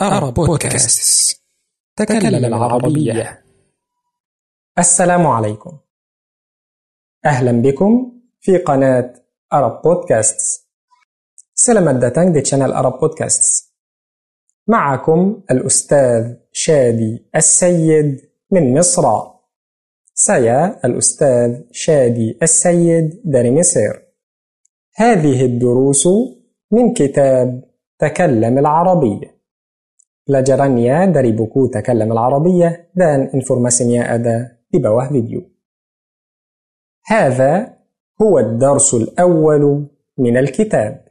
أرب بودكاست تكلم العربية. السلام عليكم. أهلا بكم في قناة أرب بودكاست Selamat datang di channel Arab Podcasts. معكم الأستاذ شادي السيد من مصر. سيا الأستاذ شادي السيد dari مصر. هذه الدروس من كتاب تكلم العربية. pelajarannya dari buku تكلم العربية dan informasinya ada di bawah video هذا هو الدرس الأول من الكتاب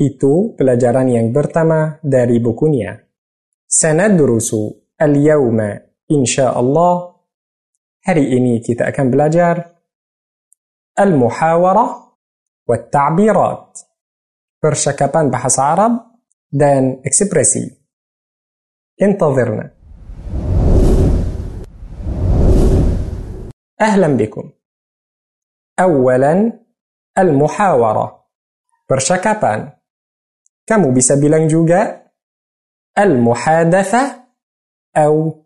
itu pelajarannya pertama dari bukunya سندرس اليوم إن شاء الله hari ini kita akan belajar المحاورة والتعبيرات برشكبان بحث عرب دان اكسبريسي انتظرنا. أهلا بكم. أولا المحاورة. percakapan kamu bilang juga المحادثة أو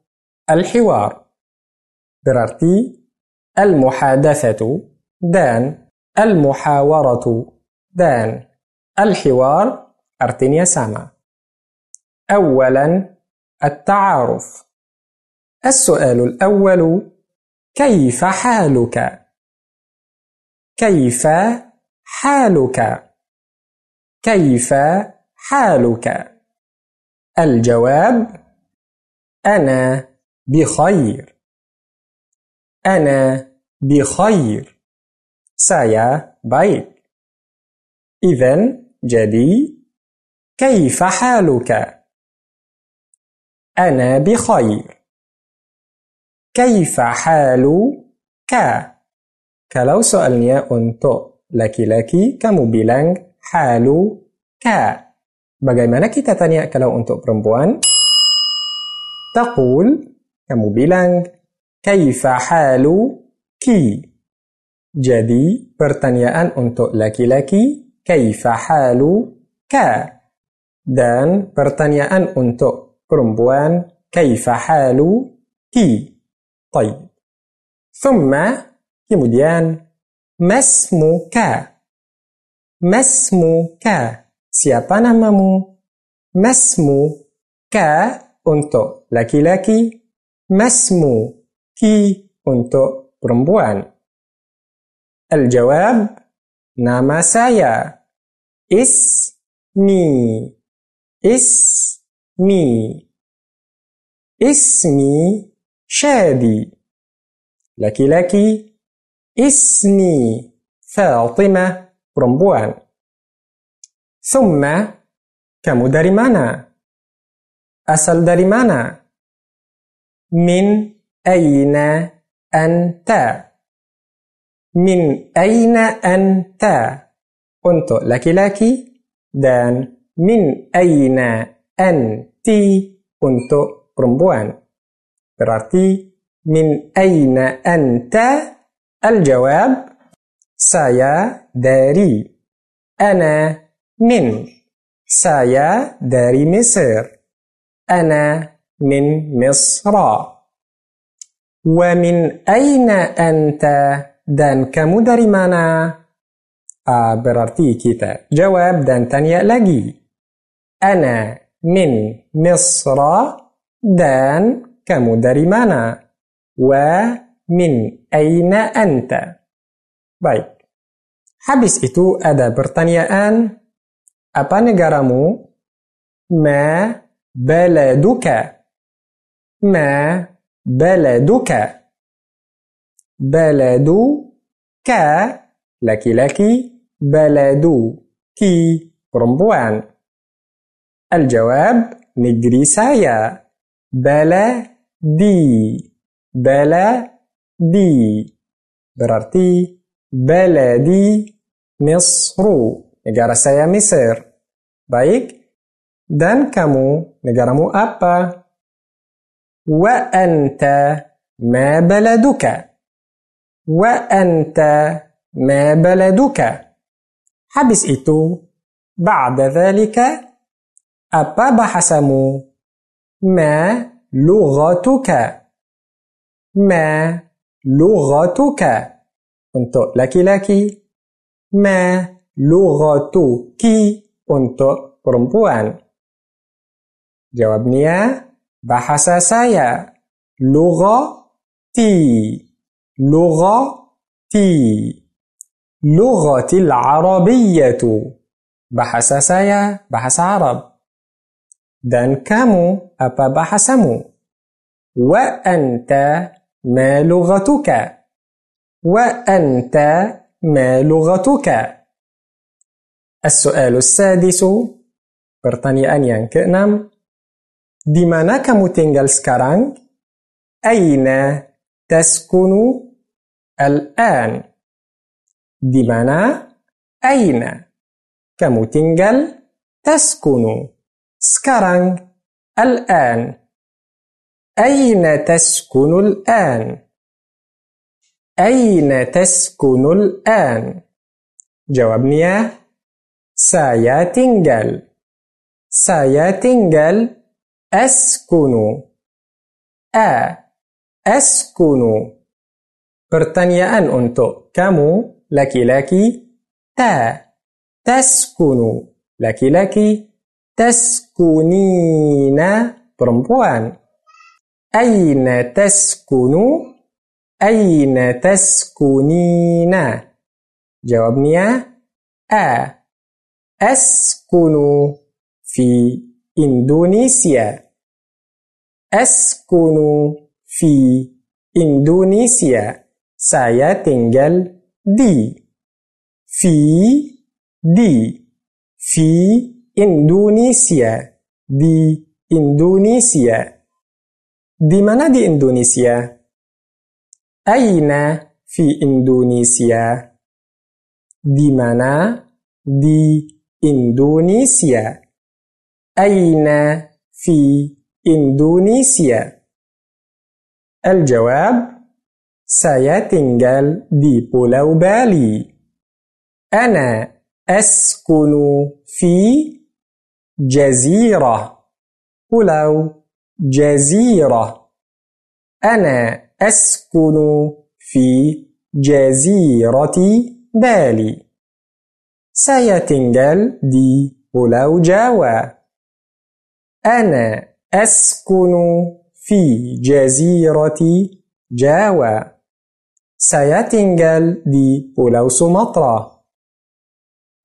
الحوار. berarti المحادثة dan المحاورة dan الحوار artinya sama أولا التعارف السؤال الأول كيف حالك؟ كيف حالك؟ كيف حالك؟ الجواب أنا بخير أنا بخير سايا بايك إذن جدي كيف حالك؟ أنا بخير كيف حالك؟ Kalau soalnya untuk laki-laki, kamu bilang halu ka. Bagaimana kita tanya kalau untuk perempuan? Taqul, kamu bilang kaifa halu ki. Jadi, pertanyaan untuk laki-laki, kaifa halu ka. Dan pertanyaan untuk perempuan كيف حالك طيب ثم kemudian ما اسمك ما اسمك siapa namamu ما اسمك untuk laki-laki ما اسمك untuk perempuan الجواب nama saya اسمي اسمي اسمي اسمي شادي. لك لك اسمي فاطمة رمبوان ثم كم أصل dari mana من أين أنت؟ من أين أنت؟ untuk laki-laki dan min aina an ti untuk perempuan. Berarti min aina anta? Al-jawab saya dari. Ana min. Saya dari Mesir. Ana min Misra. Wa min aina anta? Dan kamu dari mana? Ah, berarti kita jawab dan tanya lagi. Ana min Misra dan kamu dari mana? Wa min aina anta? Baik. Habis itu ada pertanyaan apa negaramu? Ma baladuka? Ma baladuka? Baladu ka laki-laki, baladu ki perempuan. الجواب نجريسايا بلا دي. بلا دي. برارتي بلدي مصر نجارة سايا مصر. بايك. دان كامو. نجارمو أبا. وأنت ما بلدك. وأنت ما بلدك. حبس إتو بعد ذلك Apa bahasamu? ما لغتك ما لغتك untuk laki-laki ما lugatuki untuk perempuan jawabnya bahasa saya لغتي لغتي لغتي العربية bahasa saya bahasa Arab Dan kamu apa bahasamu? Wa anta ma lughatuka? Wa anta ma lughatuka? السؤال السادس pertanyaan yang keenam di mana kamu tinggal sekarang أين تسكن الآن di mana أين kamu tinggal تسكن سكارانغ الآن. أين تسكن الآن؟ أين تسكن الآن؟ جوابني نيا سايا تنجل سايا تنجل أسكن. أ. أسكن. برتانيا أن أنتو. كامو. لكي لكي. تا. تسكن. لكي لكي. تسكنين perempuan. أين تسكن أين تسكنين جوابني أ أسكن في إندونيسيا أسكن في إندونيسيا saya tinggal di. في di. في Di Indonesia di mana di Indonesia Aina fi Indonesia di mana di Indonesia Aina fi Indonesia الجواب saya tinggal di Pulau أنا أسكن في جزيرة. ولو جزيرة. أنا أسكن في جزيرة بالي. سيتنجل دي ولو جاوا أنا أسكن في جزيرة جاوا سيتنجل دي ولو سمطرة.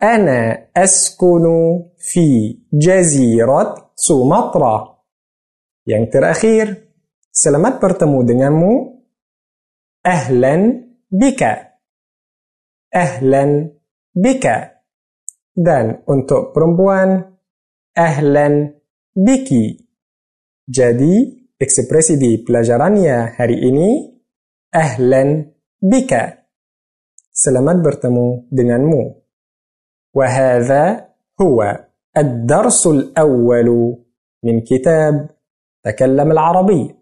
أنا أسكن في جزيرة سومطرة Yang terakhir, selamat bertemu denganmu. Ahlan bika. Ahlan bika. Dan untuk perempuan, ahlan biki. Jadi, ekspresi di pelajarannya hari ini, ahlan bika. Selamat bertemu denganmu. وهذا هو الدرس الأول من كتاب تكلم العربي.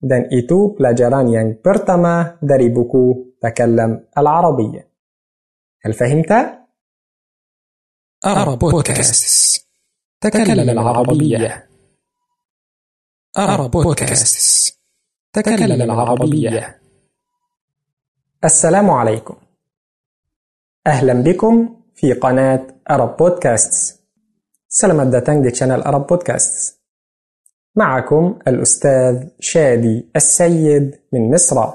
dan itu pelajaran yang pertama dari buku تكلم العربية هل فهمت؟ أرى بودكاست. تكلم العربية Arab Podcast. تكلم العربية السلام عليكم. أهلا بكم. في قناة Arab Podcast selamat datang di channel Arab Podcast معكم الأستاذ شادي السيد من مصر.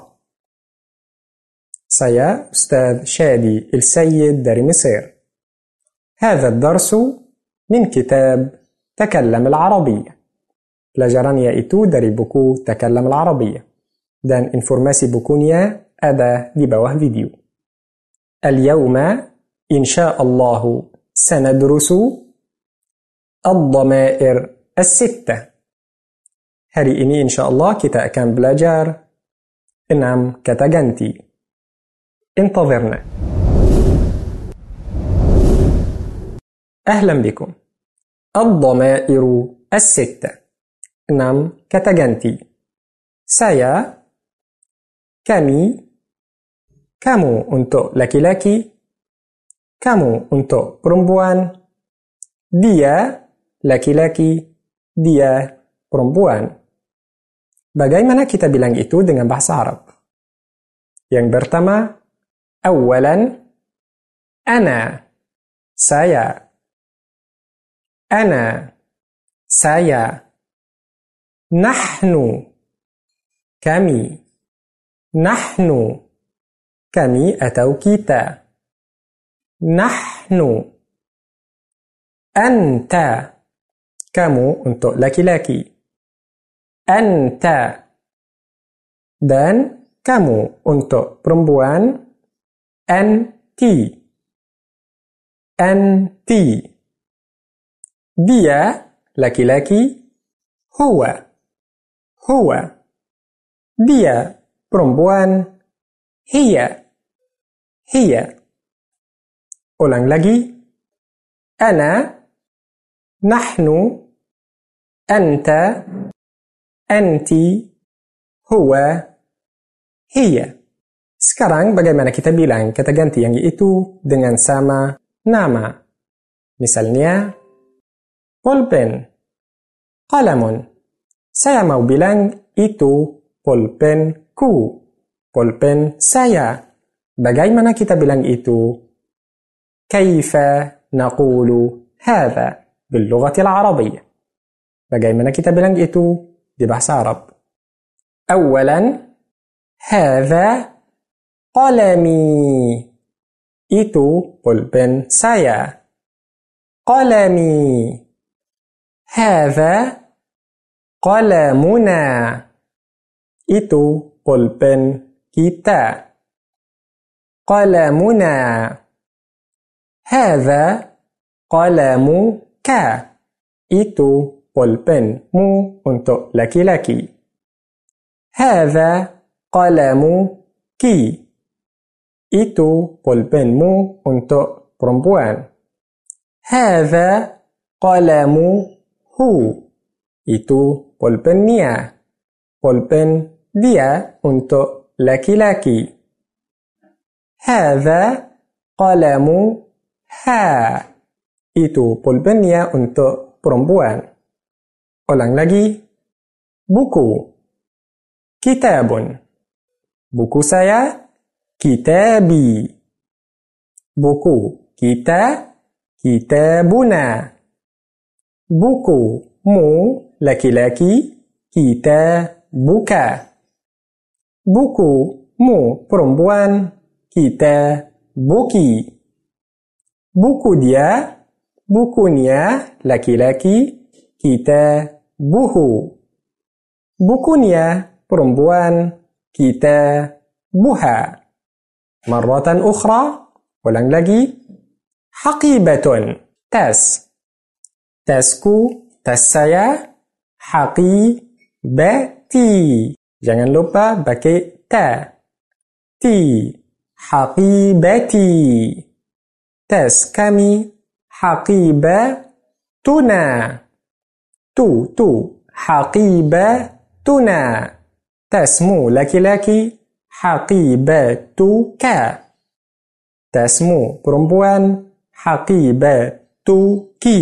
saya ustadz شادي السيد dari Mesir هذا الدرس من كتاب تكلم العربية pelajarannya itu dari buku تكلم العربية dan informasi bukunya ada di bawah video. اليوم إن شاء الله سندرس الضمائر الستة. hari ini إن شاء الله kita akan belajar enam kata ganti. انتظرنا. أهلا بكم. الضمائر الستة. نم كتجنتي سايا. كامي. كامو. أنتو. لكي لكي. Kamu untuk perempuan, dia laki-laki, dia perempuan. Bagaimana kita bilang itu dengan bahasa Arab? Yang pertama, awalan, ana, saya. Ana, saya. Nahnu, kami. Nahnu, kami atau kita. Nahnu. Anta, kamu untuk laki-laki. Anta. Dan kamu untuk perempuan. Anti. Anti. Dia laki-laki. Huwa. Huwa. Dia perempuan. Hiya. Hiya. Ulang lagi. Ana, nahnu, anta, anti, huwa, hiya. Sekarang bagaimana kita bilang kata ganti yang itu dengan sama nama? Misalnya, pulpen, kalamun. Saya mau bilang itu pulpenku, pulpen saya. Bagaimana kita bilang itu? كيف نقول هذا باللغة العربية؟ bagaimana kita bilang bilang itu di bahasa Arab. أولا هذا قلمي. itu pulpen saya. قلمي. هذا قلمنا. itu pulpen kita قلمنا. هذا قلم ك إتو والبن مو أنتو. لكي لكي. هذا قلمكِ itu pulpenmu untuk. perempuan. هذا قلمه itu pulpennya. والبن ديا أنتو. لكي لكي. هذا قلم qalamuha. Itu pulpennya untuk perempuan. Ulang lagi. Buku. Kitabun. Buku saya. Kitabi. Buku kita. Kitabuna. Buku mu laki-laki. Kita buka. Buku mu perempuan. Kita buki. Buku dia. Bukunya laki-laki. Kita buhu. Bukunya perempuan kita buha. Marratan ukhra, ulang lagi. Haqibatun, tas. Tasku, tas saya. Haqibati. Jangan lupa pakai ta. Ti. Haqibati. Tas kami. Haqibatuna. tu tu haqibatuna tasmu laki-laki haqibatuka tasmu perempuan haqibatuki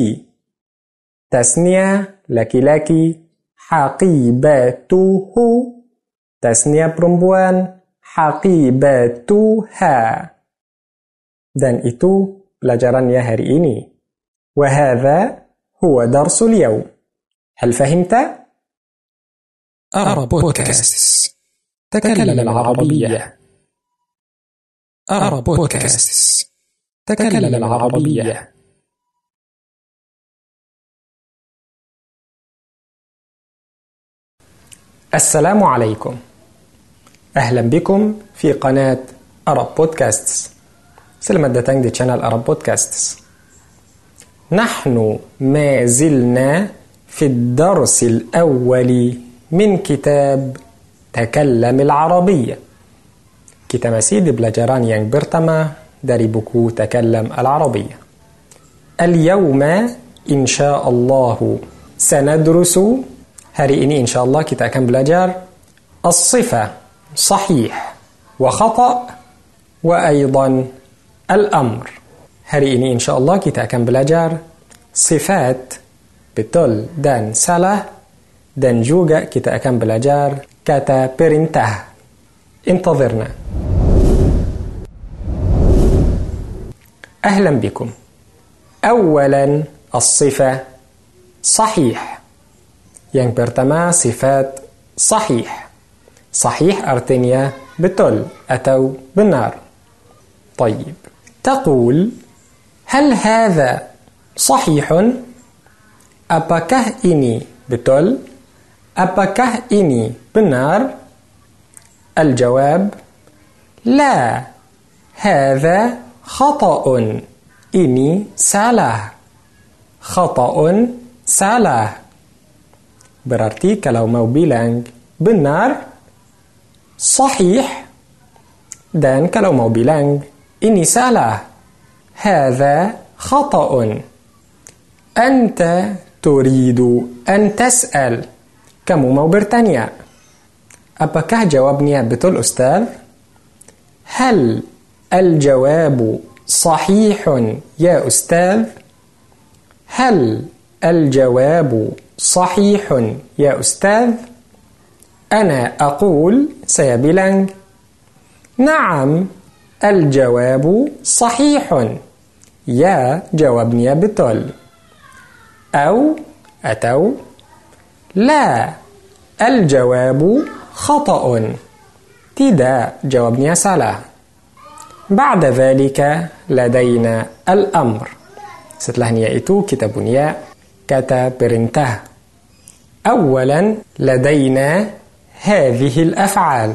tasnia laki-laki haqibatuhu tasnia perempuan haqibatuha dan itu pelajarannya hari ini. وهذا هو درس اليوم هل فهمت؟ أرى بودكاست تكلم العربية أرى بودكاست تكلم العربية السلام عليكم أهلا بكم في قناة أرب بودكاست Selamat datang di channel Arab Podcasts. نحن ما زلنا في الدرس الأول من كتاب تكلم العربية. masih di pelajaran yang pertama dari buku تكلم العربية. اليوم إن شاء الله سندرس. hari ini إن شاء الله kita akan belajar الصفة صحيح وخطأ وأيضا الأمر. هري إني إن شاء الله كي تأكم بلاجار صفات بتل دان سالة دان جوجا كي تأكم بلاجار كاتا برنته انتظرنا أهلا بكم أولا الصفة صحيح yang pertama صفات صحيح صحيح artinya بتل atau بالنار طيب تقول هل هذا صحيح؟ Apakah ini betul? Apakah ini benar? الجواب لا هذا خطأ ini salah خطأ salah berarti kalau mau bilang benar sahih dan kalau mau bilang ini salah هذا خطأ. أنت تريد أن تسأل. kamu mau bertanya apakah jawabnya betul Ustaz هل الجواب صحيح يا أستاذ؟ هل الجواب صحيح يا أستاذ؟ أنا أقول سيبلنج نعم. الجواب صحيح. يا جاوبني بطل أو أتوا لا الجواب خطأ. تدا جاوبني سلا بعد ذلك لدينا الأمر. ستلهني إتو كتاب يا كتاب برنته أولا لدينا هذه الأفعال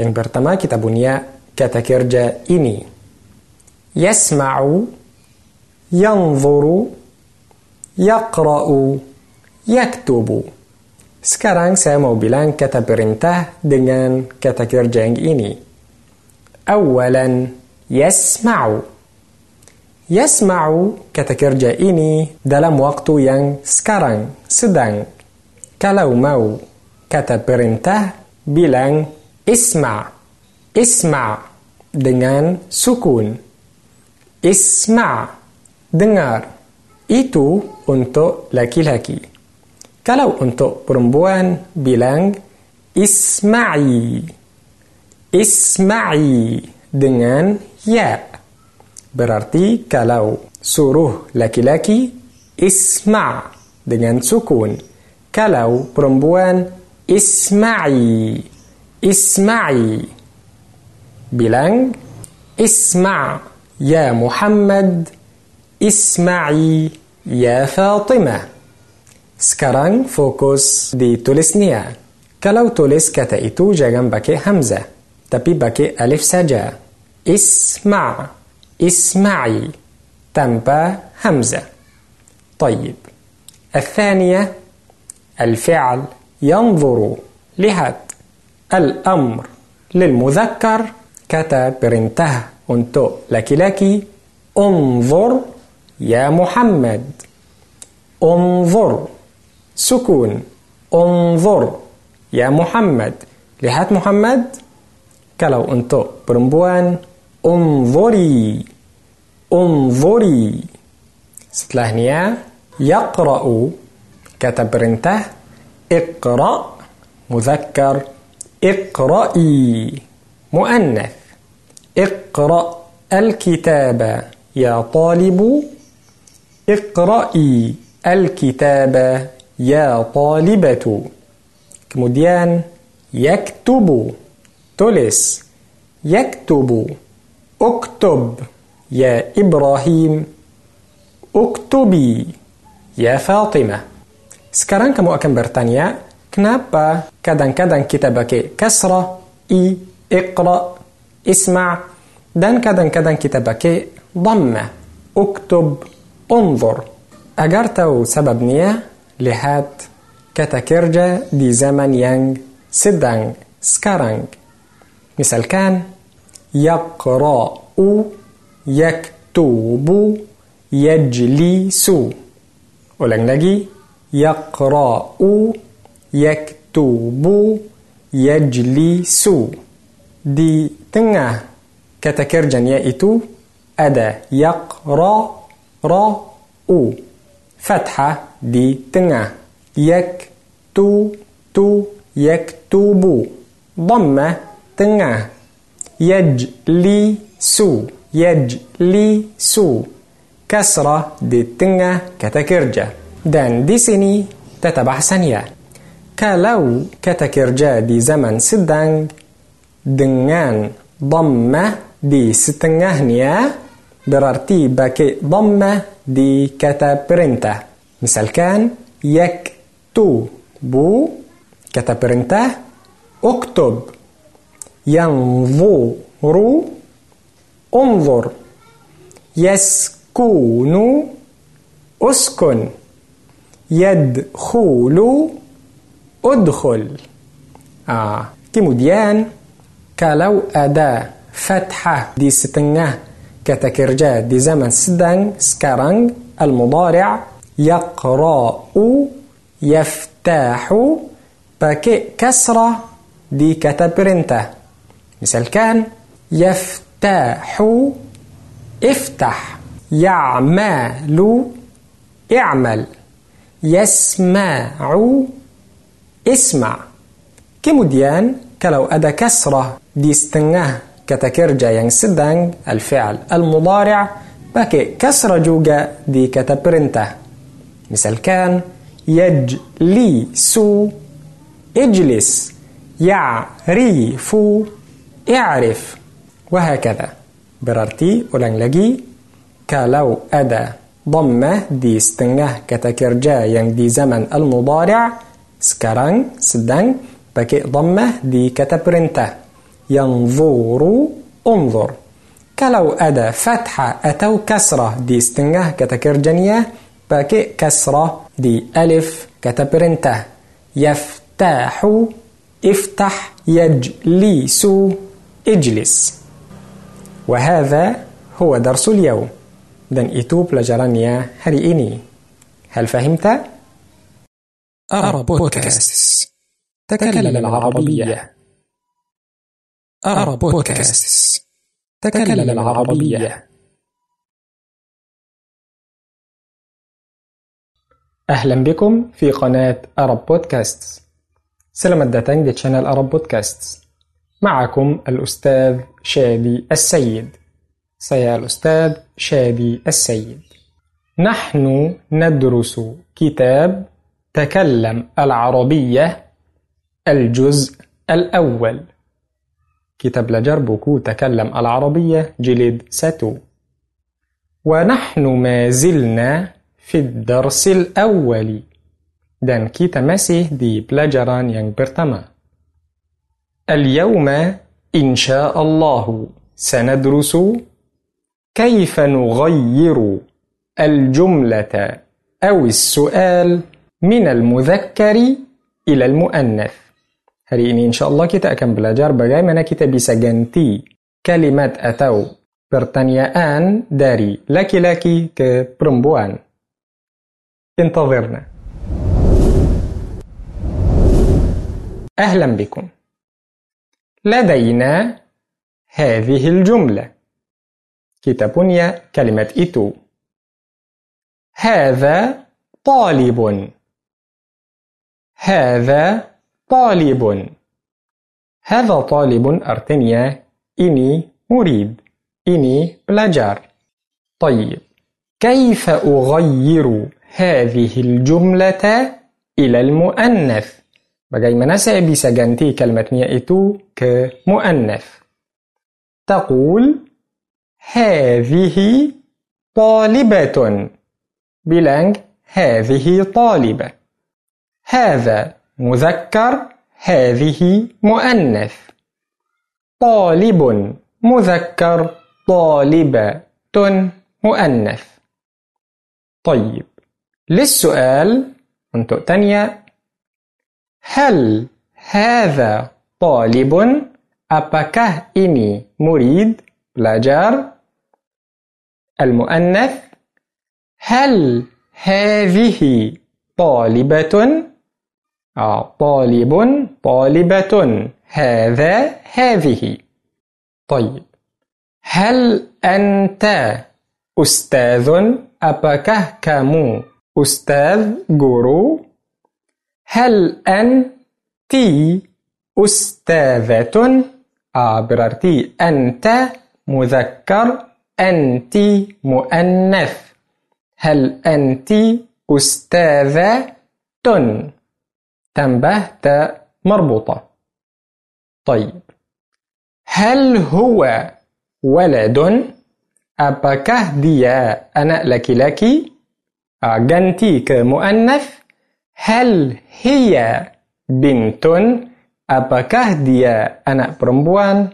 ينبرتما برتما كتاب يا kata kerja ini. Yasma'u yanzuru yakra'u, yaktubu. Sekarang saya mau bilang kata perintah dengan kata kerja yang ini. Awalan yasma'u. Yasma'u kata kerja ini dalam waktu yang sekarang sedang. Kalau mau kata perintah bilang isma' isma' dengan sukun. Isma dengar. Itu untuk laki-laki. Kalau untuk perempuan bilang isma'i. Isma'i dengan ya. Berarti kalau suruh laki-laki isma' dengan sukun. Kalau perempuan isma'i. Isma'i. بلانج. اسمع يا محمد اسمعي يا فاطمة. sekarang fokus di tulisannya kalau tulis kata itu jangan pakai همزة tapi pakai ألف saja. اسمع اسمعي. tanpa همزة طيب. الثانية. الفعل ينظر. هات الأمر للمذكر. Kata perintah untuk laki-laki انظر يا محمد انظر سكون انظر يا محمد lihat Muhammad kalau untuk perempuan انظري انظري setelahnya يقرأ kata perintah اقرأ مذكر اقرأي مؤنث. اقرأ الكتاب يا طالب. اقرأي الكتاب يا طالبة. kemudian يكتب. tulis يكتب. اكتب. يا إبراهيم. اكتبي. يا فاطمة. Sekarang kamu bertanya, kenapa kadang-kadang kita pakai kasrah, i, اقرأ اسمع. دان كدن كدن كتابك. ضمة اكتب انظر. اجرتو سبب نية لهات كتكرجة دي زمن يانج سدانج سكارانج مثال كان يقرأ يكتب يجلس ولن نجي يقرأ يكتب يجلس يجلسو di tengah kata kerjanya itu ada yaqra ra u fathah di tengah yaktubu يكتب يكتب ضمة tengah يجلس يجلس kasrah di tengah kata kerja dan di sini tata bahasanya kalau kata kerja di zaman sedang dengan dhammah di setengahnya berarti pakai dhammah di kata perintah. Misalkan yaktubu kata perintah uktub ru, unzur yaskunu uskun yadkhulu udkhul. Ah, kemudian kalau ada fathah di setengah kata kerja di zaman sedang sekarang al-mudari' yaqra'u yaftahu pakai kasrah di kata perintah كان يفتح افتح يعمل اعمل يسمع اسمع kemudian kalau ada kasrah دي استنه كتكرجة ين سدن الفعل المضارع بك كسر جوجا دي كتبرنتا مثل كان يج سو اجلس يعرفو اعرف وهكذا بررتي ولن لجي كلو أدا ضمة دي استنه كتكرجة ين دي زمن المضارع سكران سدن بك ضمة دي كتبرنته ينظر انظر. kalau ada فتحة atau كسرة di setengah kata kerjanya pakai كسرة di ألف kata perintah يفتح افتح يجلس اجلس وهذا هو درس اليوم dan itu pelajarannya hari هل فهمت؟ Arab Podcast تكلم العربية. أرى بودكاست. تكلم العربية. أهلا بكم في قناة أرب بودكاست. datang di channel Arab Podcasts. معكم الأستاذ شادي السيد. سيا الأستاذ شادي السيد. نحن ندرس كتاب تكلم العربية الجزء الأول. كتاب لجربكو تكلم العربية جلد ستو ونحن ما زلنا في الدرس الأول. dan kita masih di pelajaran yang pertama. اليوم إن شاء الله سندرس كيف نغير الجملة أو السؤال من المذكر إلى المؤنث. Hari ini insya Allah kita akan belajar bagaimana kita bisa ganti kalimat atau pertanyaan dari laki-laki ke perempuan. انتظرنا. أهلا بكم. لدينا هذه الجملة كتابونيا كلمة إتو هذا طالب هذا طالب. هذا طالب أرتنيا إني أريد. إني بلاجار. طيب كيف أغير هذه الجملة إلى المؤنث؟ بجاي saya bisa ganti kalimatnya itu كمؤنث. تقول هذه طالبة. بلانج هذه طالبة. هذا مذكر هذه مؤنث طالب مذكر طالبة مؤنث طيب للسؤال untuk tanya هل هذا طالب؟ Apakah ini murid belajar? المؤنث هل هذه طالبة؟ آه طالب طالبة هذا هذه طيب هل أنت أستاذ؟ Apakah kamu أستاذ guru؟ هل أنت أستاذة؟ آه berarti أنت مذكر أنت مؤنث هل أنت أستاذة؟ تنبه تاء مربوطة. طيب. هل هو ولد؟ أباكه ديا أنا لك لك آه، جنتيك كمؤنث. هل هي بنت؟ أباكه ديا أنا برمبوان.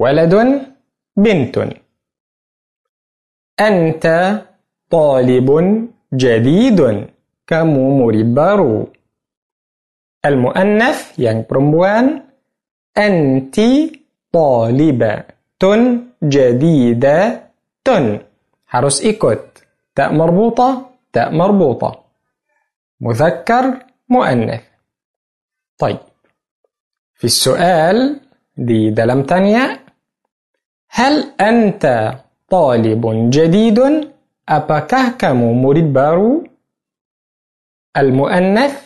ولد بنت. أنت طالب جديد. كم مربارو المؤنث يعني برموان أنت طالبة جديدة. حرس إيكوت تاء مربوطة تاء مربوطة. مذكر مؤنث. طيب في السؤال دي دلم تانية. هل أنت طالب جديد؟ أباكاه كمو مريد بارو. المؤنث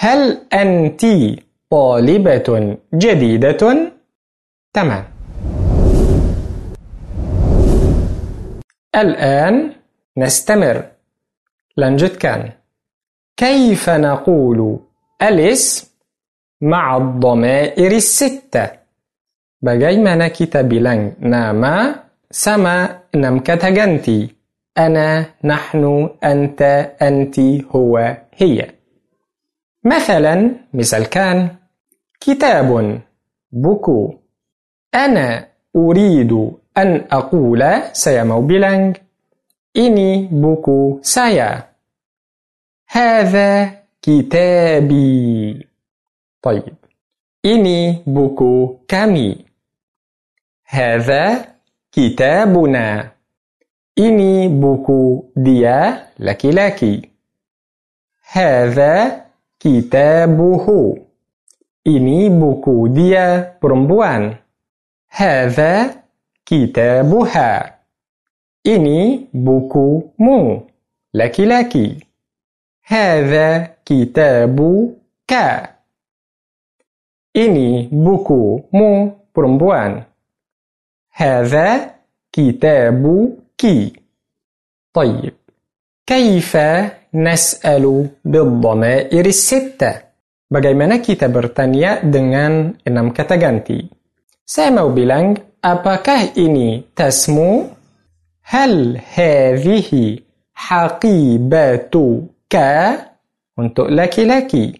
هل أنت طالبة جديدة؟ تمام. الآن نستمر. lanjutkan كيف نقول الاسم مع الضمائر الستة؟ kita bilang nama sama enam kata ganti أنا نحن أنت أنت هو هي. مثلا misalkan كتاب buku. أنا أريد أن أقول saya mau bilang ini buku saya هذا كتابي. طيب. ini buku kami. هذا كتابنا. ini buku dia laki-laki هذا كتابه ini buku dia perempuan هذا kitabuha. Ini bukumu. Laki-laki. Hadha kitabuka. Ini bukumu perempuan. Hadha kitabuki. طيب كيف Nas'alu biddhama'iri sitta. Bagaimana kita bertanya dengan enam kata ganti? Saya mau bilang, apakah ini tasmu? Hal hadhihi haqibatuka? Untuk laki-laki.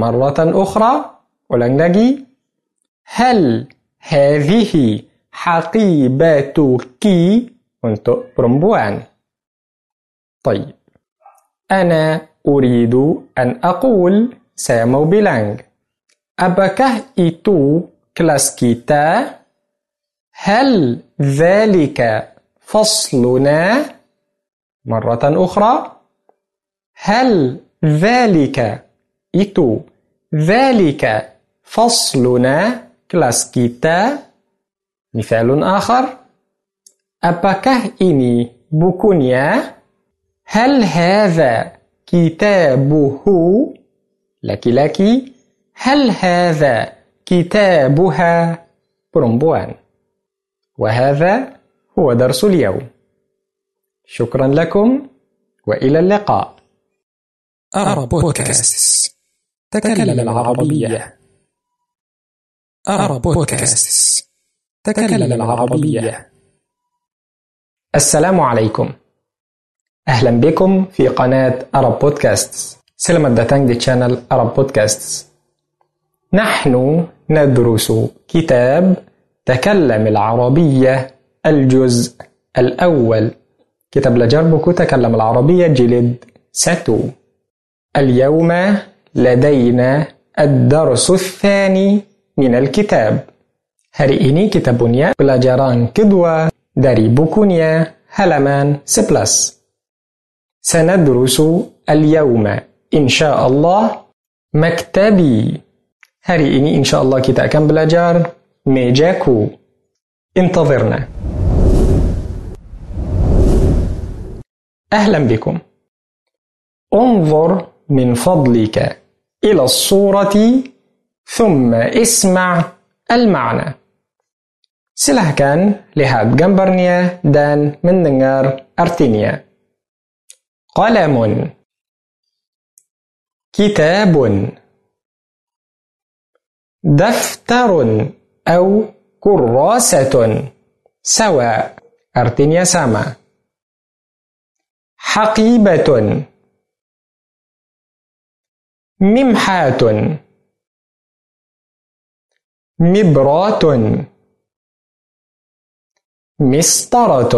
Marratan ukhra, ulang lagi. Hal hadhihi haqibatuki? Untuk perempuan. Baik. أنا أريد أن أقول سامو بيلانغ أبكه إتو كلاسكيتا؟ هل ذلك فصلنا؟ مرة أخرى هل ذلك إتو ذلك فصلنا كلاسكيتا؟ مثال آخر أبكه إني بكونيا؟ هل هذا كتابه؟ laki-laki هل هذا كتابها؟ perempuan وهذا هو درس اليوم. شكرا لكم وإلى اللقاء. أرى بودكاست. تكلم العربية. أرى بودكاست. تكلم العربية. السلام عليكم. أهلا بكم في قناة أرب بودكاست Selamat datang di channel Arab Podcasts. نحن ندرس كتاب تكلم العربية الجزء الأول كتاب لجربك تكلم العربية جلد ستو اليوم لدينا الدرس الثاني من الكتاب kita punya pelajaran kedua dari bukunya halaman 11. سندرس اليوم إن شاء الله مكتبي. Hari ini insya Allah kita akan belajar ميجاكو. انتظرنا. أهلا بكم. انظر من فضلك إلى الصورة ثم اسمع المعنى. Silahkan lihat gambarnya dan mendengar artinya. قلم. كتاب. دفتر أو كراسة. سواء. أرتنيا ساما حقيبة. ممحاة مبرات. مسطرة.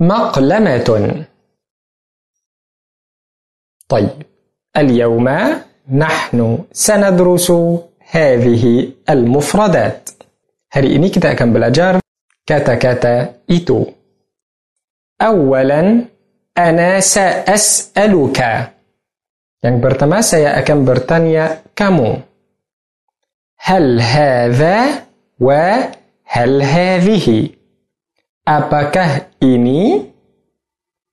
مقلمة. طيب اليوم نحن سندرس هذه المفردات. هري إني كتا كان بلاجار كتا كتا إتو أولا أنا سأسألك. يعني برتما سيا أكن برتانيا كمو هل هذا؟ وهل هذه؟ Apakah ini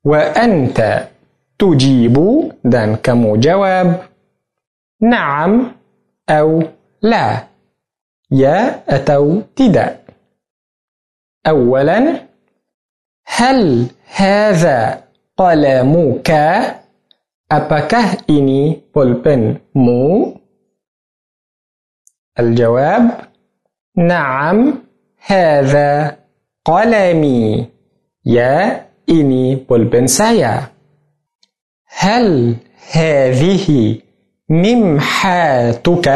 wa anta tujibu dan kamu jawab na'am atau la ya atau tidak أولا هل هذا قلمك apakah ini pulpenmu الجواب نعم هذا قلمي يا ini pulpen saya هل هذه ممحاتك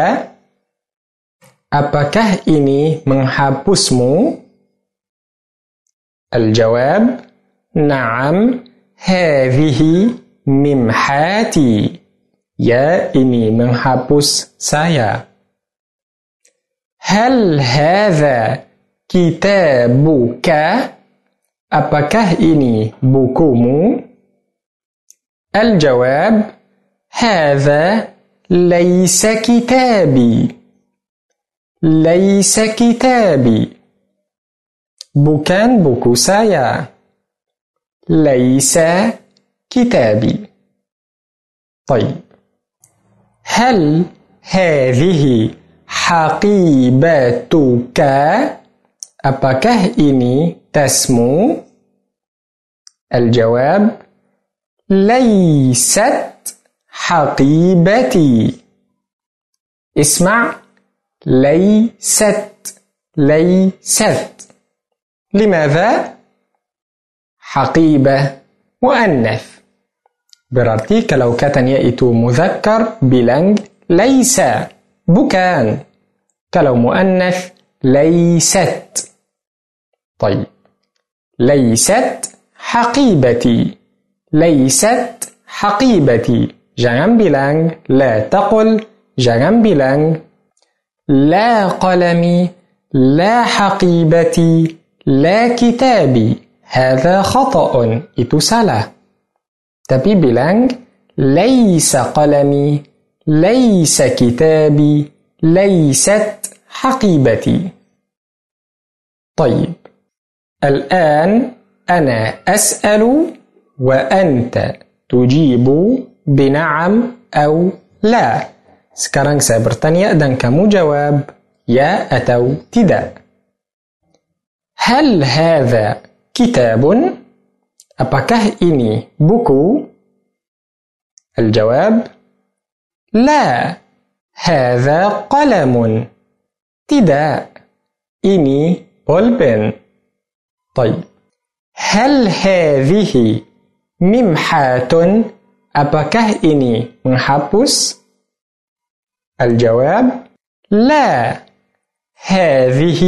Apakah ini menghapusmu? الجواب نعم هذه ممحاتي Ya, ini menghapus saya. هل هذا كتابك Apakah ini bukumu? الجواب هذا ليس كتابي ليس كتابي bukan buku saya. ليس كتابي طيب هل هذه حقيبتك Apakah ini tasmu? الجواب ليست حقيبتي اسمع ليست ليست لماذا؟ حقيبة مؤنث berarti kalau katanya itu muzakkar bilang laisa bukan kalau muannats laysat طيب. ليست حقيبتي. ليست حقيبتي. jangan bilang لا تقل. jangan bilang لا قلمي. لا حقيبتي. لا كتابي. هذا خطأ. itu salah tapi ليس قلمي. ليس كتابي. ليست حقيبتي طيب الآن أنا أسأل وأنت تجيب بنعم أو لا. Sekarang saya bertanya dan kamu jawab ya atau tidak. هل هذا كتاب؟ Apakah ini buku? الجواب لا هذا قلم tidak ini pulpen طيب هل هذه ممحات apakah ini menghapus الجواب لا هذه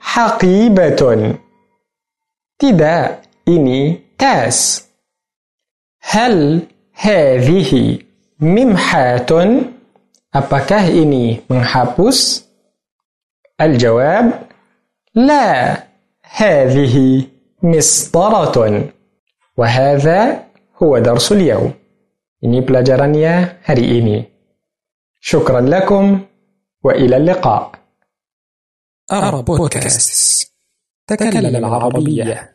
حقيبة tidak ini tas هل هذه ممحات apakah ini menghapus الجواب لا هذه مسطرة وهذا هو درس اليوم Ini pelajarannya hari ini. Lakum wa ila liqa. أرى بودكاست تكلم العربية